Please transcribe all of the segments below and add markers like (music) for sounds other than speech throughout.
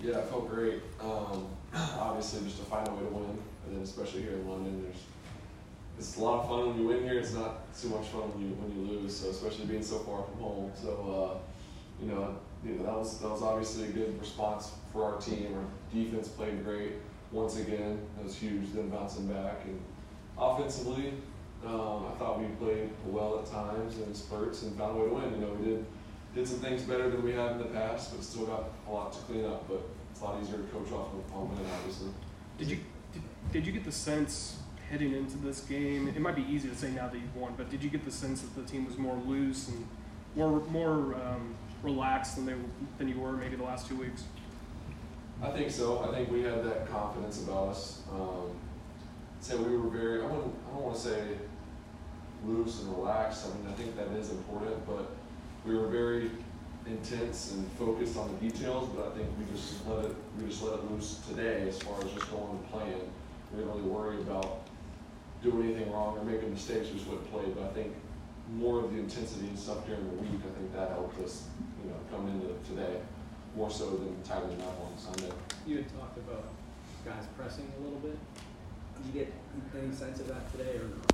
Yeah, I felt great. Um, (clears throat) obviously, just to find a way to win, and then especially here in London, there's it's a lot of fun when you win here. It's not too much fun when you when you lose. So especially being so far from home. So uh, you know, you know that was that was obviously a good response for our team. Our defense played great once again. That was huge. Then bouncing back and offensively, um, I thought we played well at times and spurts and found a way to win. You know, we did did some things better than we have in the past, but still got a lot to clean up. But it's a lot easier to coach off of home win, obviously. Did you did, did you get the sense heading into this game? It might be easy to say now that you've won, but did you get the sense that the team was more loose and more more um, relaxed than they than you were maybe the last two weeks? I think so. I think we had that confidence about us. Um, say we were very. I wouldn't. I don't want to say loose and relaxed. I mean, I think that is important, but we were very intense and focused on the details. But I think we just let it. We just let it loose today, as far as just going and playing. We didn't really worry about doing anything wrong or making mistakes. We just went and played. But I think more of the intensity and stuff during the week. I think that helped us. You know, come into today more so than tightening up on Sunday. You had talked about guys pressing a little bit. Did you get any sense of that today or not?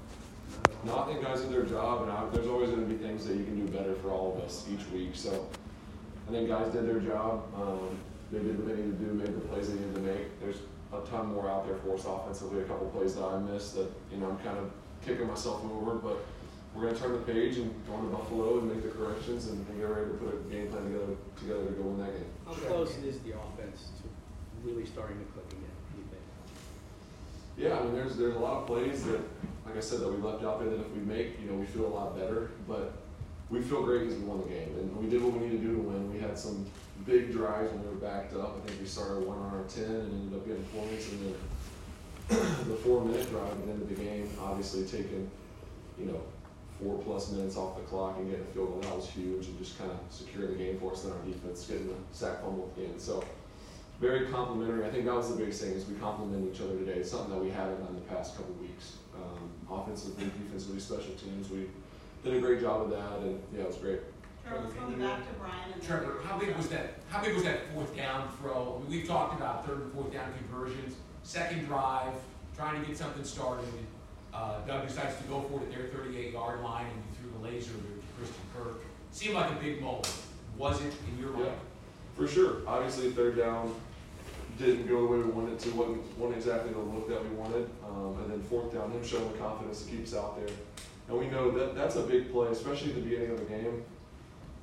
No, I think guys did their job, and I, there's always going to be things that you can do better for all of us each week. So I think guys did their job. Um, they did what they needed to do, made the plays they needed to make. There's a ton more out there for us offensively. A couple plays that I missed that you know I'm kind of kicking myself over, but we're going to turn the page and go on to Buffalo and make the corrections and, and, get ready to put a game plan together together to go win that game. How close is the offense to really starting to click again? Do you think? Yeah, I mean, there's there's a lot of plays that, like I said, that we left out there that if we make, you know, we feel a lot better. But we feel great because we won the game and we did what we needed to do to win. We had some big drives when we were backed up. I think we started one on our ten and ended up getting points, and then (coughs) the four minute drive at the end of the game, obviously taking, you know four plus minutes off the clock and getting a field goal. That was huge and just kind of secure the game for us. Then our defense getting the sack fumble at the end. So very complimentary. I think that was the biggest thing is we complement each other today. It's something that we haven't done the past couple weeks. Um, offensively, defensively, special teams. We did a great job of that, and yeah, it was great. Trevor, going back to Brian and Trevor, how big was that? How big was that fourth down throw? I mean, we've talked about third and fourth down conversions. Second drive, trying to get something started. Uh, Doug decides to go for it at their 38-yard line, and you threw the laser to Christian Kirk. Seemed like a big moment. Was it in your mind? Yeah, for sure. Obviously, third down didn't go the way we wanted to. wasn't, wasn't exactly the look that we wanted. Um, and then fourth down, him showing the confidence to keep us out there. And we know that that's a big play, especially at the beginning of the game.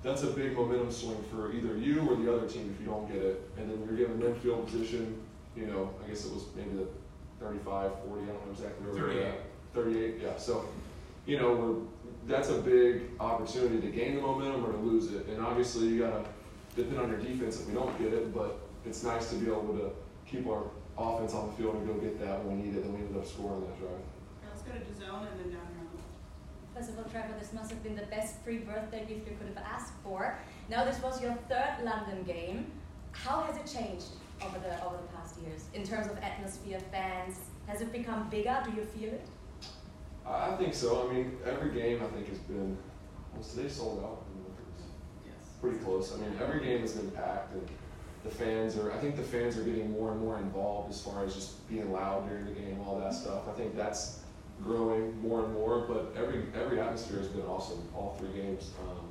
That's a big momentum swing for either you or the other team if you don't get it. And then you're given them field position. You know, I guess it was maybe the 35, 40, I don't know exactly where we're at. 38, yeah. So, you know, that's a big opportunity to gain the momentum or to lose it. And obviously, you got to depend on your defense if we don't get it, but it's nice to be able to keep our offense on the field and go get that when we need it, and we ended up scoring that drive. let's go to DAZN and then down here. First of all, Trevor, this must have been the best free birthday gift you could have asked for. Now, this was your third London game. How has it changed over the over the past years in terms of atmosphere, fans? Has it become bigger? Do you feel it? I think so. I mean, every game I think has been. Was today sold out? Pretty close. I mean, every game has been packed, and the fans are. I think the fans are getting more and more involved as far as just being loud during the game, all that stuff. I think that's growing more and more. But every every atmosphere has been awesome. All three games. Um,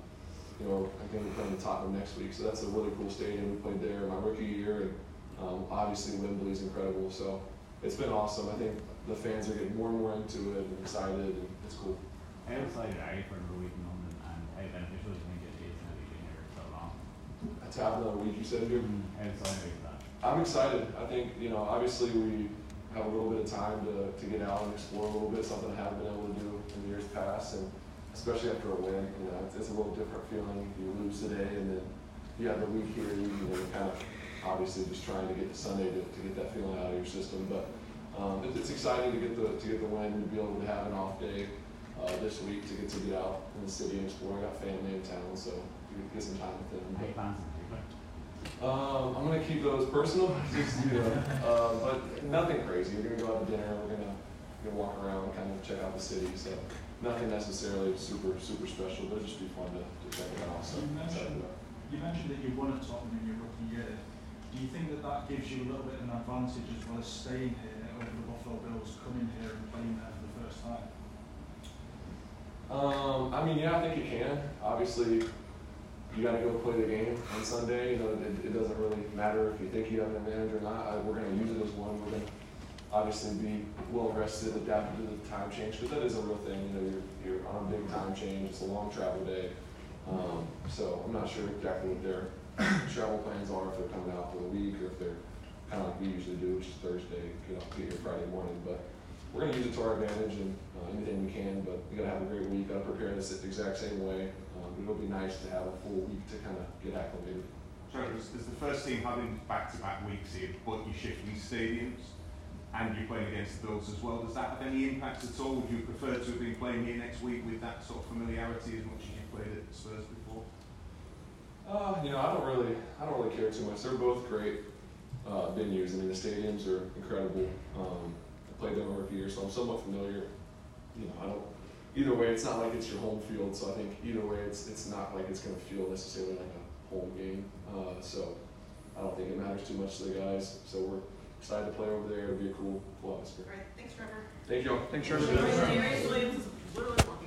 you know, I think we're playing Tottenham next week, so that's a really cool stadium. We played there my rookie year, and um, obviously Wembley's incredible. So it's been awesome. I think the fans are getting more and more into it and excited, and it's cool. How excited are you for the week in London, and how beneficial do you think it is now you've been here so long? To have another week, you said, here. How excited are you for? I'm excited. I think you know, obviously we have a little bit of time to, to get out and explore a little bit, something I haven't been able to do in years past, and especially after a win, you know, it's, it's a little different feeling. You lose today, and then you have the week here, you know, kind of obviously just trying to get to Sunday to, to get that feeling out of your system, but um, it, it's exciting to get the to get the win and to be able to have an off day uh, this week to get to get out in the city and explore. I got family in town, so you get some time with them. Plans um, I'm gonna keep those personal, (laughs) just you know, uh, but nothing crazy. We're gonna go out to dinner. We're gonna, gonna walk around, kind of check out the city. So nothing necessarily super super special, but it'll just be fun to, to check it out. So you mentioned, you mentioned that you won at Tottenham in your rookie year. Do you think that that gives you a little bit of an advantage as well as staying here over the Buffalo Bills coming here and playing there for the first time? Um, I mean, yeah, I think you can. Obviously, you got to go play the game on Sunday. You know, it, it doesn't really matter if you think you have an advantage or not. I, we're going to use it as one. We're going to obviously be well rested, adapted to the time change because that is a real thing. You know, you're, you're on a big time change. It's a long travel day. Um, so I'm not sure exactly what their travel plans are if they're coming out for the week or if they're kind of like we usually do, which is Thursday, get up here Friday morning. But we're going to use it to our advantage and uh, anything we can. But we got to have a great week. Got to prepare this the exact same way. Um, it'll be nice to have a full week to kind of get acclimated. So as, as the first team having back-to-back weeks here, but you're shifting stadiums and you're playing against the Bills as well, does that have any impact at all? Would you prefer to have been playing here next week with that sort of familiarity as much as you played at Spurs before? Uh, you know, I don't really, I don't really care too much. They're both great uh, venues. I mean, the stadiums are incredible. Um, played them over a few years, so I'm somewhat familiar. You know, I don't. Either way, it's not like it's your home field, so I think either way, it's it's not like it's going to feel necessarily like a home game. Uh, so I don't think it matters too much to the guys. So we're excited to play over there. It'll be a cool, cool atmosphere. All right, thanks Trevor. Thank you all. Thanks, Trevor. Darious Williams is literally walking in.